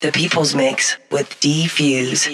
The People's Mix with D-Fuse.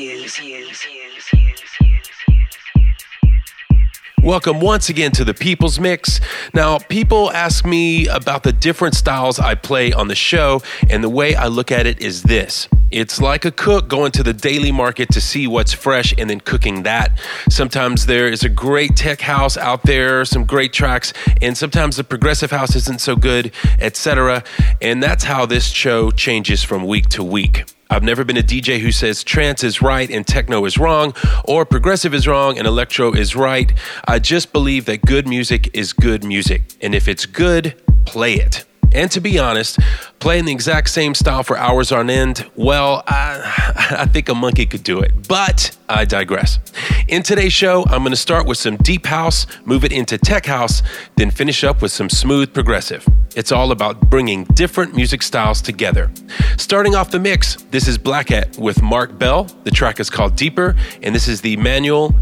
Welcome once again to the People's Mix. Now, people ask me about the different styles I play on the show, and the way I look at it is this. It's like a cook going to the daily market to see what's fresh and then cooking that. Sometimes there is a great tech house out there, some great tracks, and sometimes the progressive house isn't so good, etc. And that's how this show changes from week to week. I've never been a DJ who says trance is right and techno is wrong, or progressive is wrong and electro is right. I just believe that good music is good music. And if it's good, play it. And to be honest, playing the exact same style for hours on end, well, I, I think a monkey could do it. But I digress. In today's show, I'm going to start with some deep house, move it into tech house, then finish up with some smooth progressive. It's all about bringing different music styles together. Starting off the mix, this is Blackette with Mark Bell. The track is called Deeper, and this is the Manuel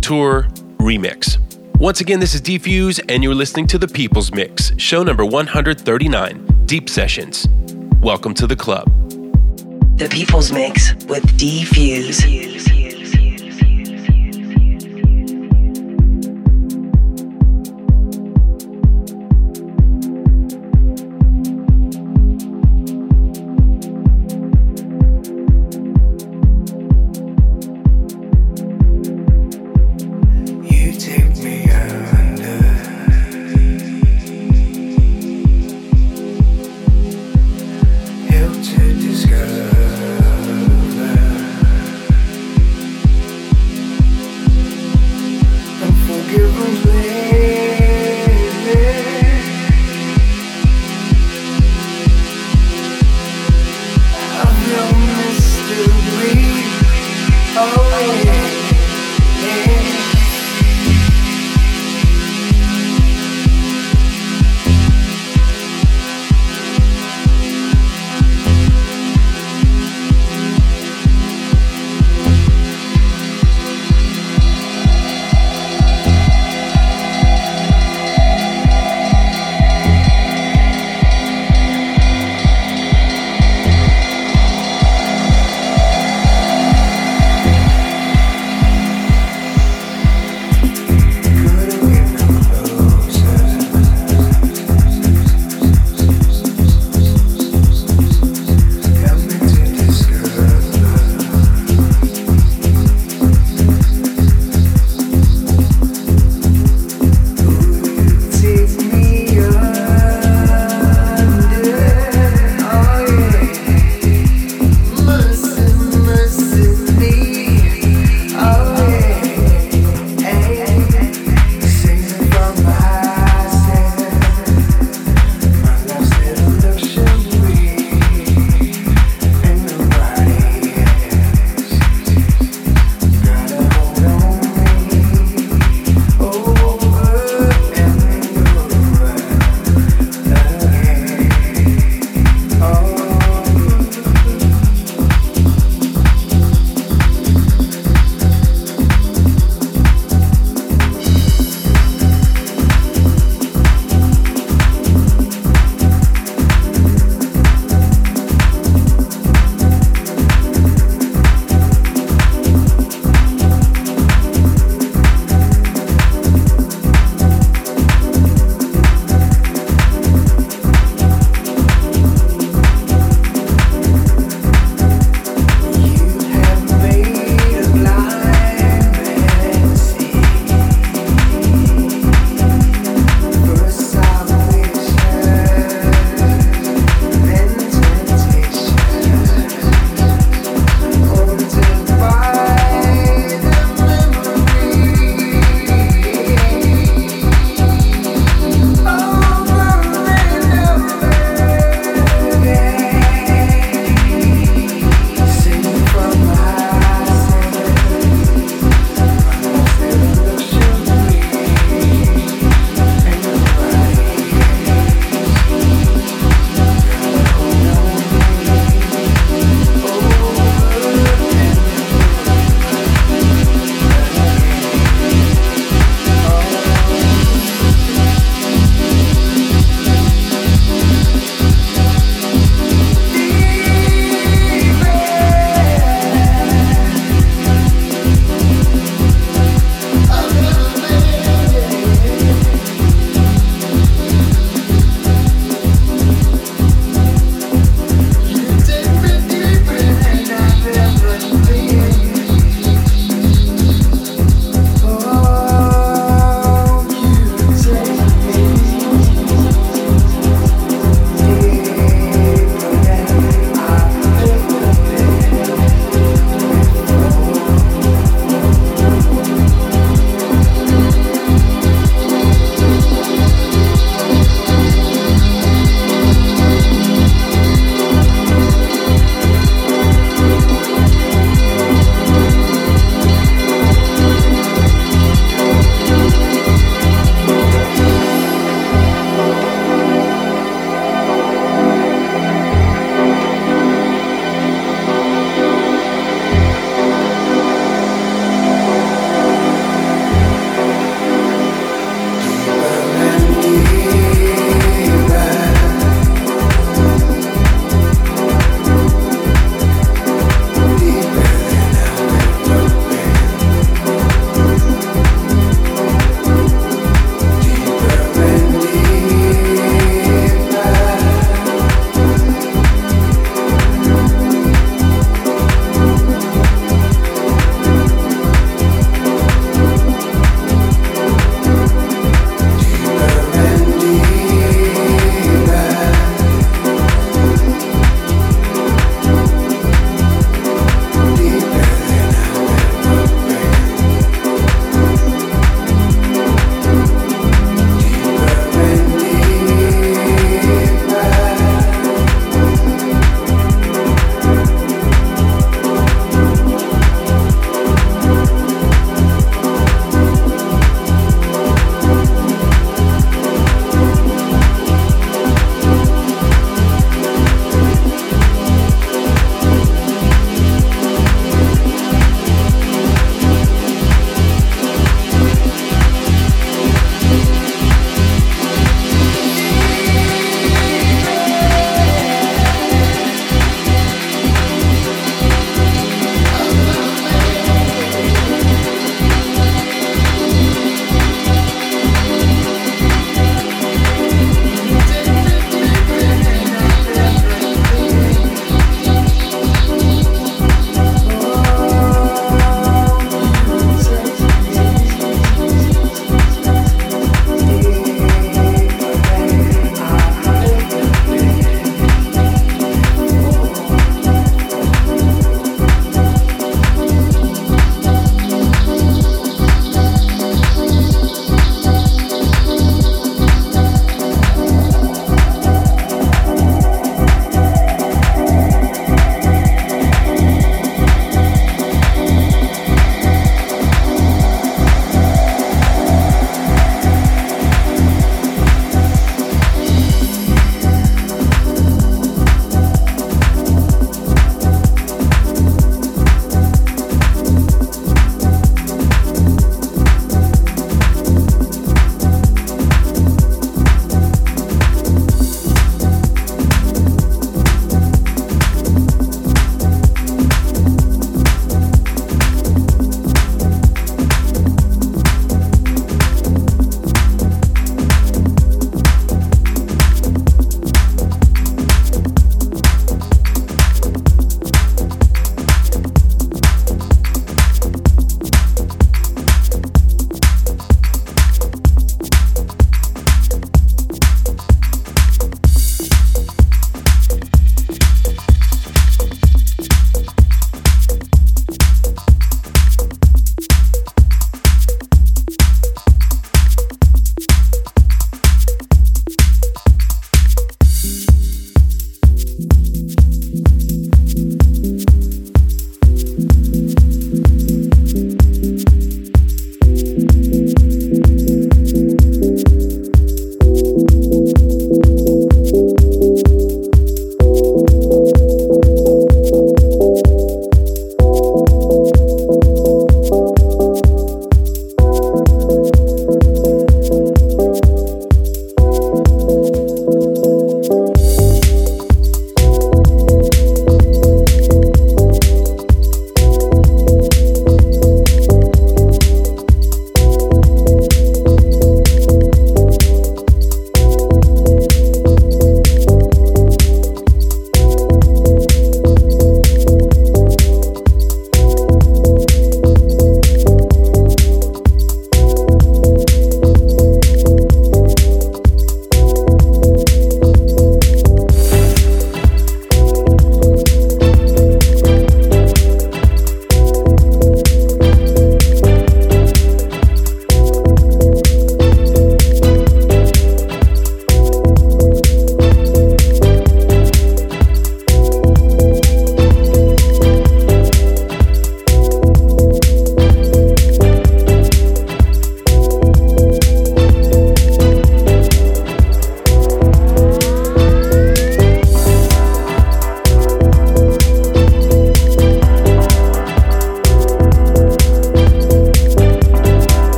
Tur remix. Once again, this is D-Fuse, and you're listening to The People's Mix, show number 139, Deep Sessions. Welcome to the club. The People's Mix with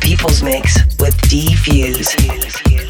the People's Mix with D-Fuse.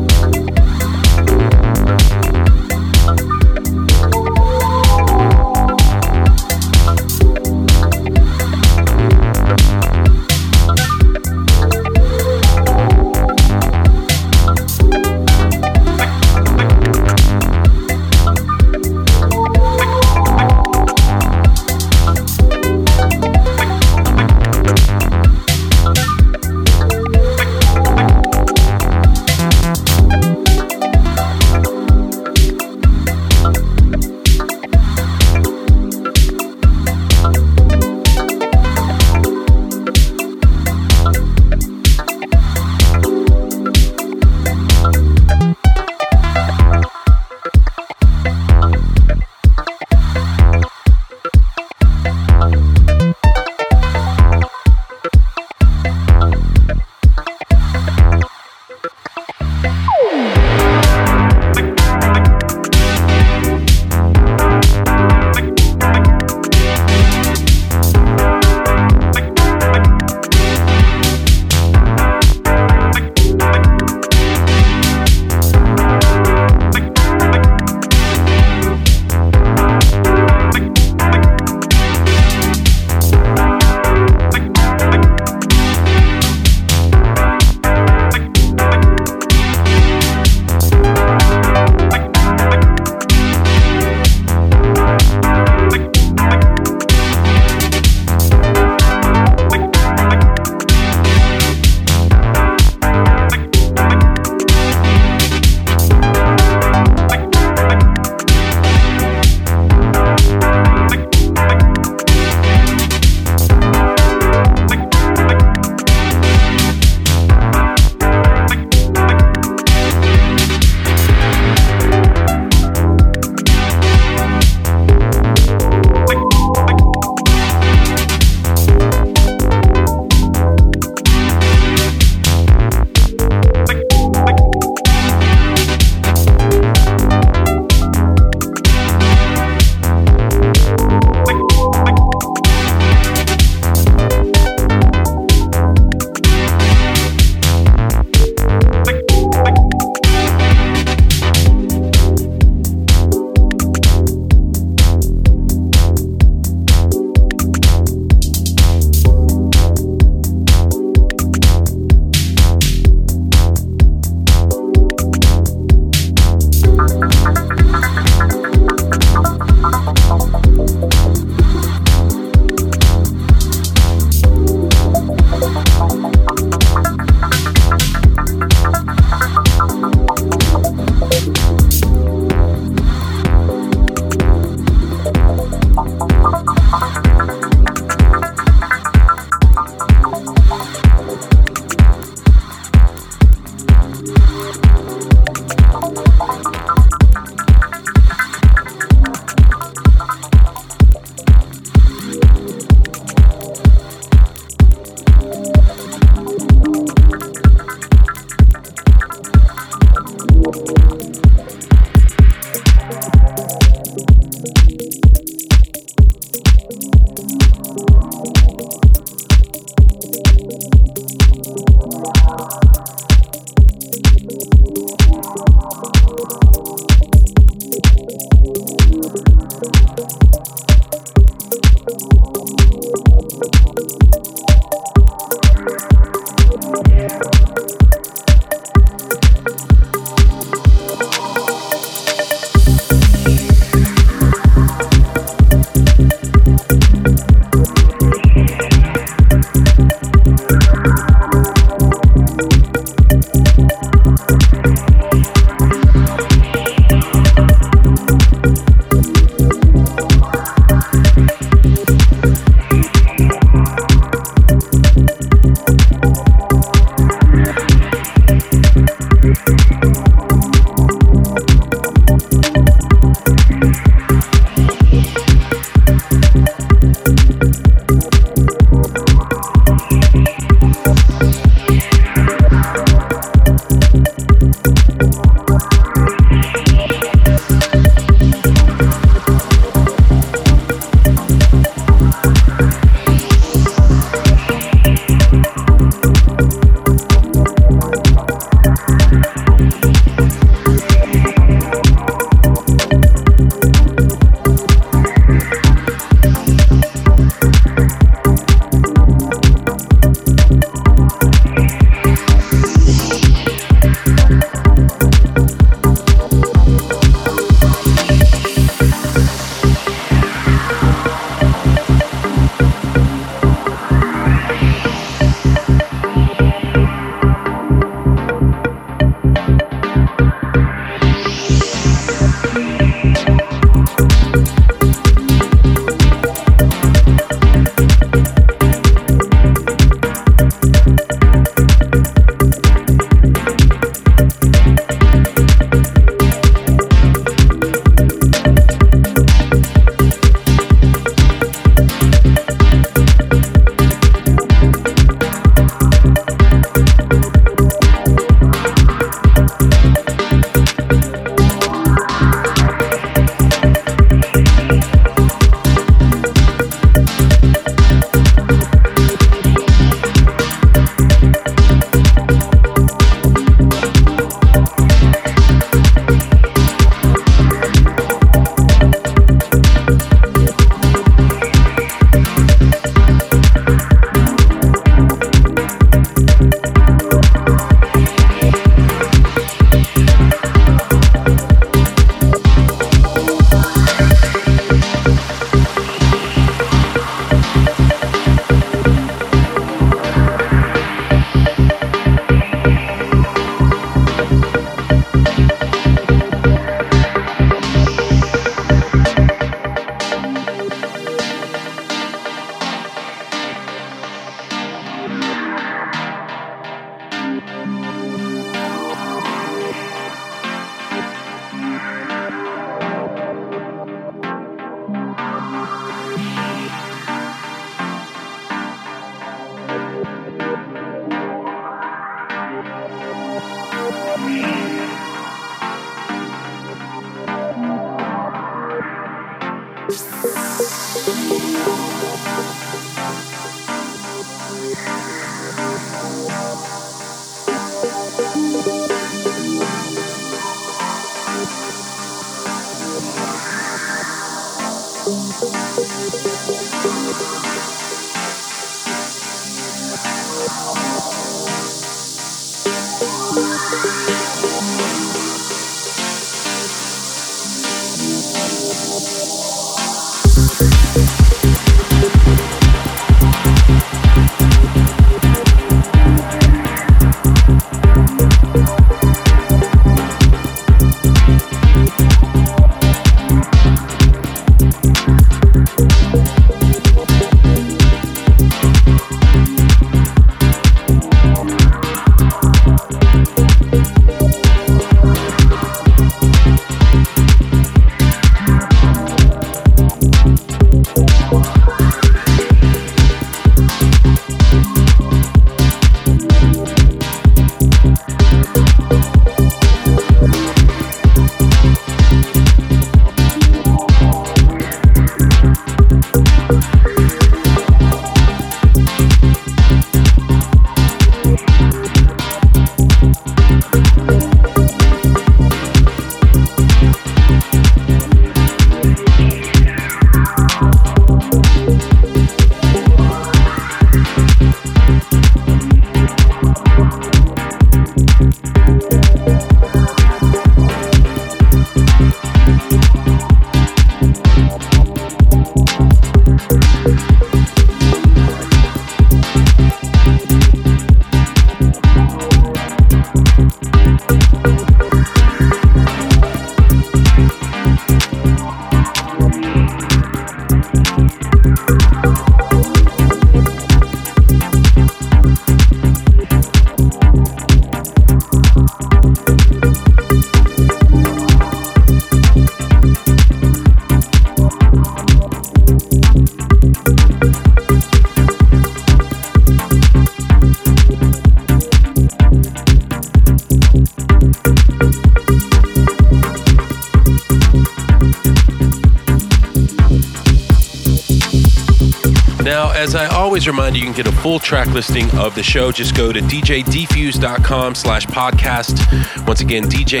as I always remind you, you can get a full track listing of the show. Just go to djdfuse.com slash podcast. Once again, djdfuse.com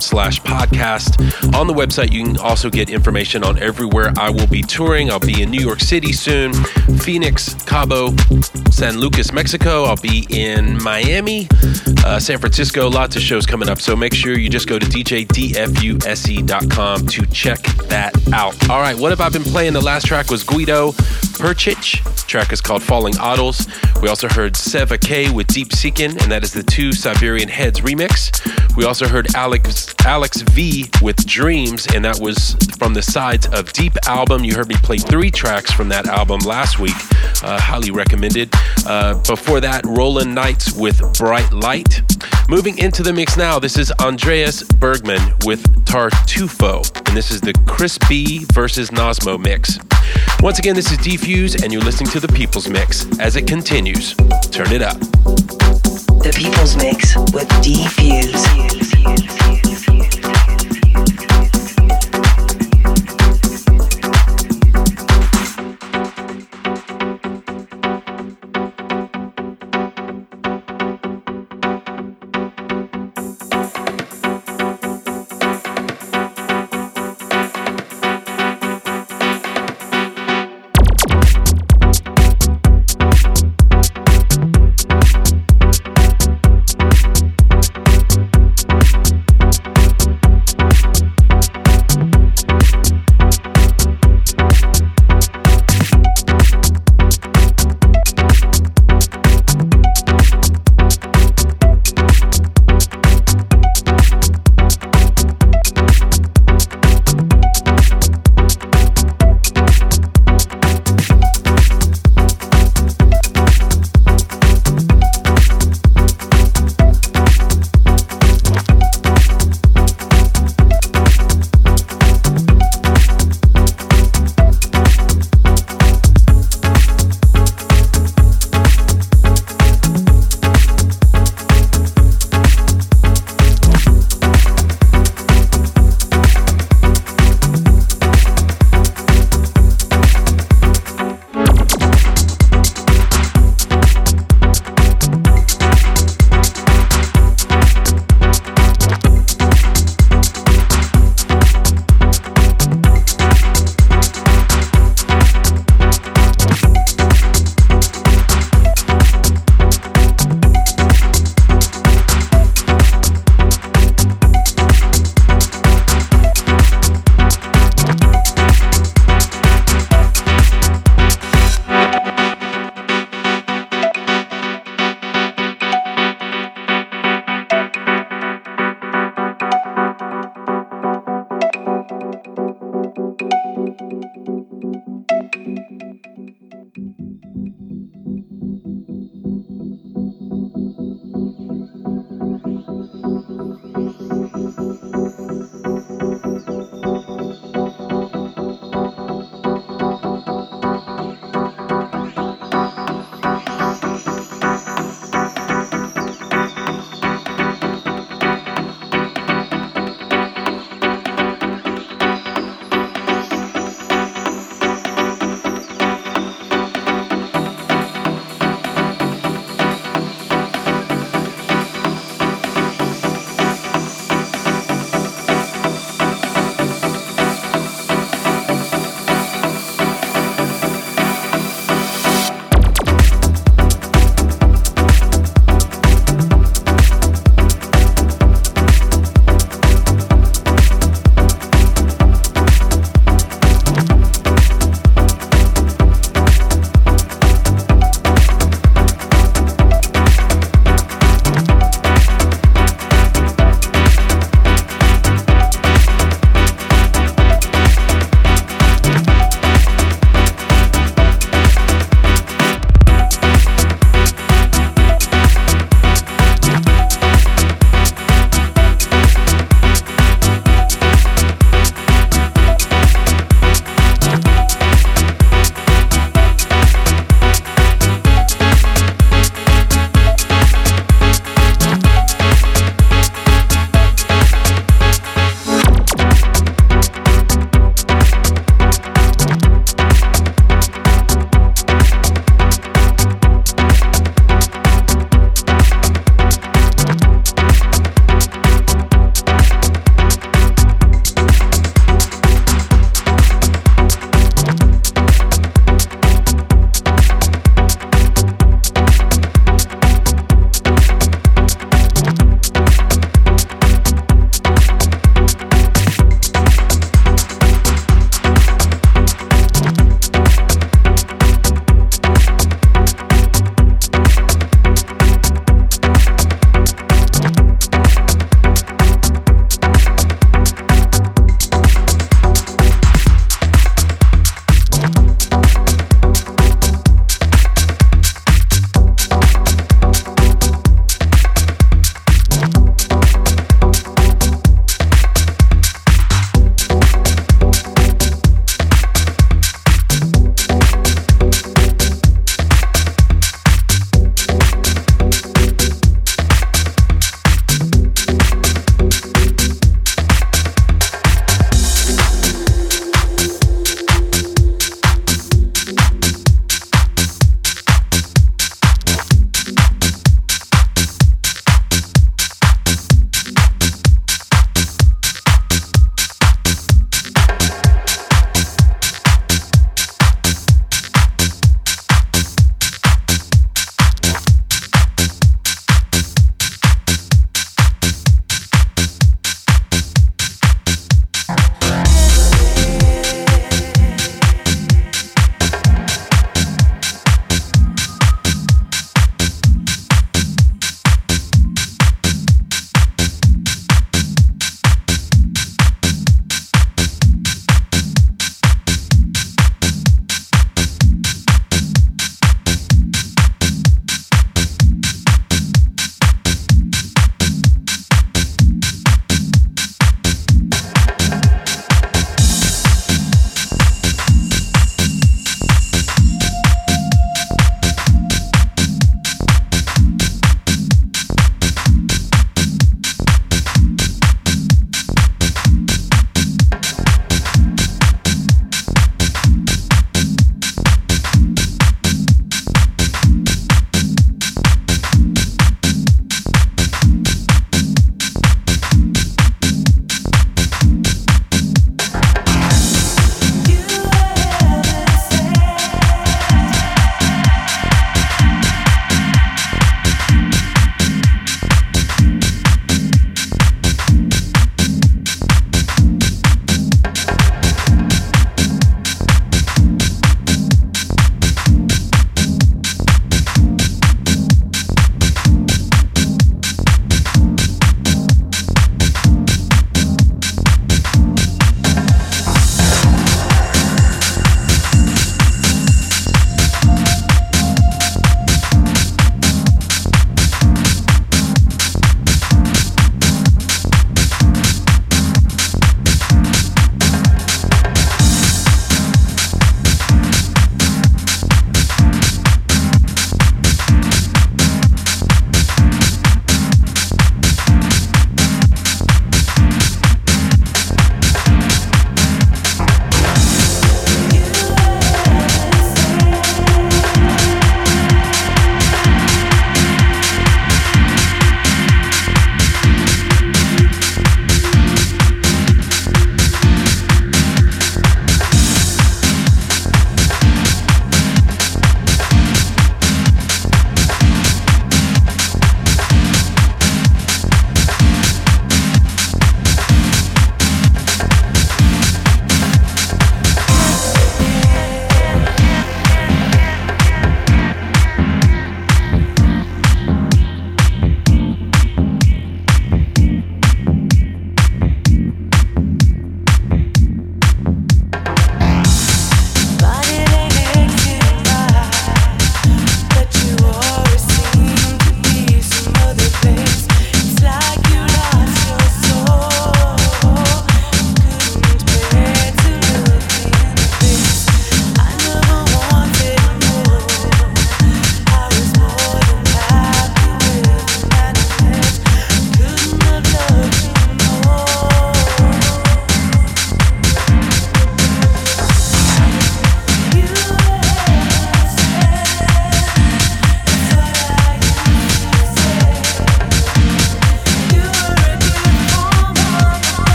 slash podcast. On the website, you can also get information on everywhere I will be touring. I'll be in New York City soon, Phoenix, Cabo, San Lucas, Mexico. I'll be in Miami, uh, San Francisco. Lots of shows coming up. So make sure you just go to djdfuse.com to check that out. All right, what have I been playing? The last track was Guido Percic. Track is called Falling Idols. We also heard Seva K with Deep Seekin, and that is the two Siberian Heads remix. We also heard Alex Alex V with Dreams, and that was from the Sides of Deep album. You heard me play three tracks from that album last week. Uh, highly recommended. Uh, before that, Roland Knights with Bright Light. Moving into the mix now, this is Andreas Bergman with Tartufo, and this is the Chris B versus Nosmo mix. Once again, this is D-Fuse, and you're listening to the People's Mix. As it continues, turn it up. The People's Mix with D-Fuse.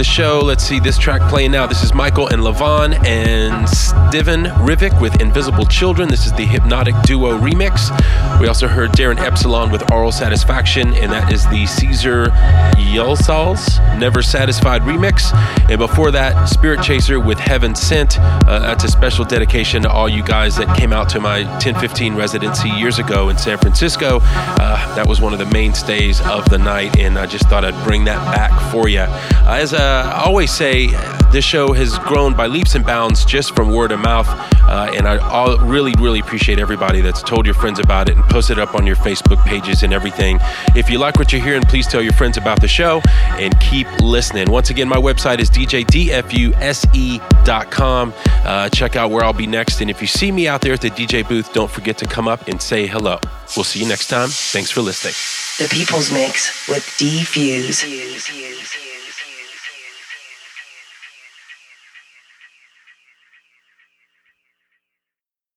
The show. Let's see this track playing now. This is Michael and Levan and Stiven Rivic with Invisible Children. This is the Hypnotic Duo remix. We also heard Darin Epsilon with Oral Satisfaction, and that is the Caesar Yulsal's Never Satisfied remix. And before that, Spirit Chaser with Heaven Sent. Uh, that's a special dedication to all you guys that came out to my 1015 residency years ago in San Francisco. Uh, that was one of the mainstays of the night, and I just thought I'd bring that back for you. Uh, as uh, I always say, this show has grown by leaps and bounds just from word of mouth. Uh, and I all, really, really appreciate everybody that's told your friends about it and posted up on your Facebook pages and everything. If you like what you're hearing, please tell your friends about the show and keep listening. Once again, my website is djdfuse.com. Uh, check out where I'll be next. And if you see me out there at the DJ booth, don't forget to come up and say hello. We'll see you next time. Thanks for listening. The People's Mix with D-Fuse.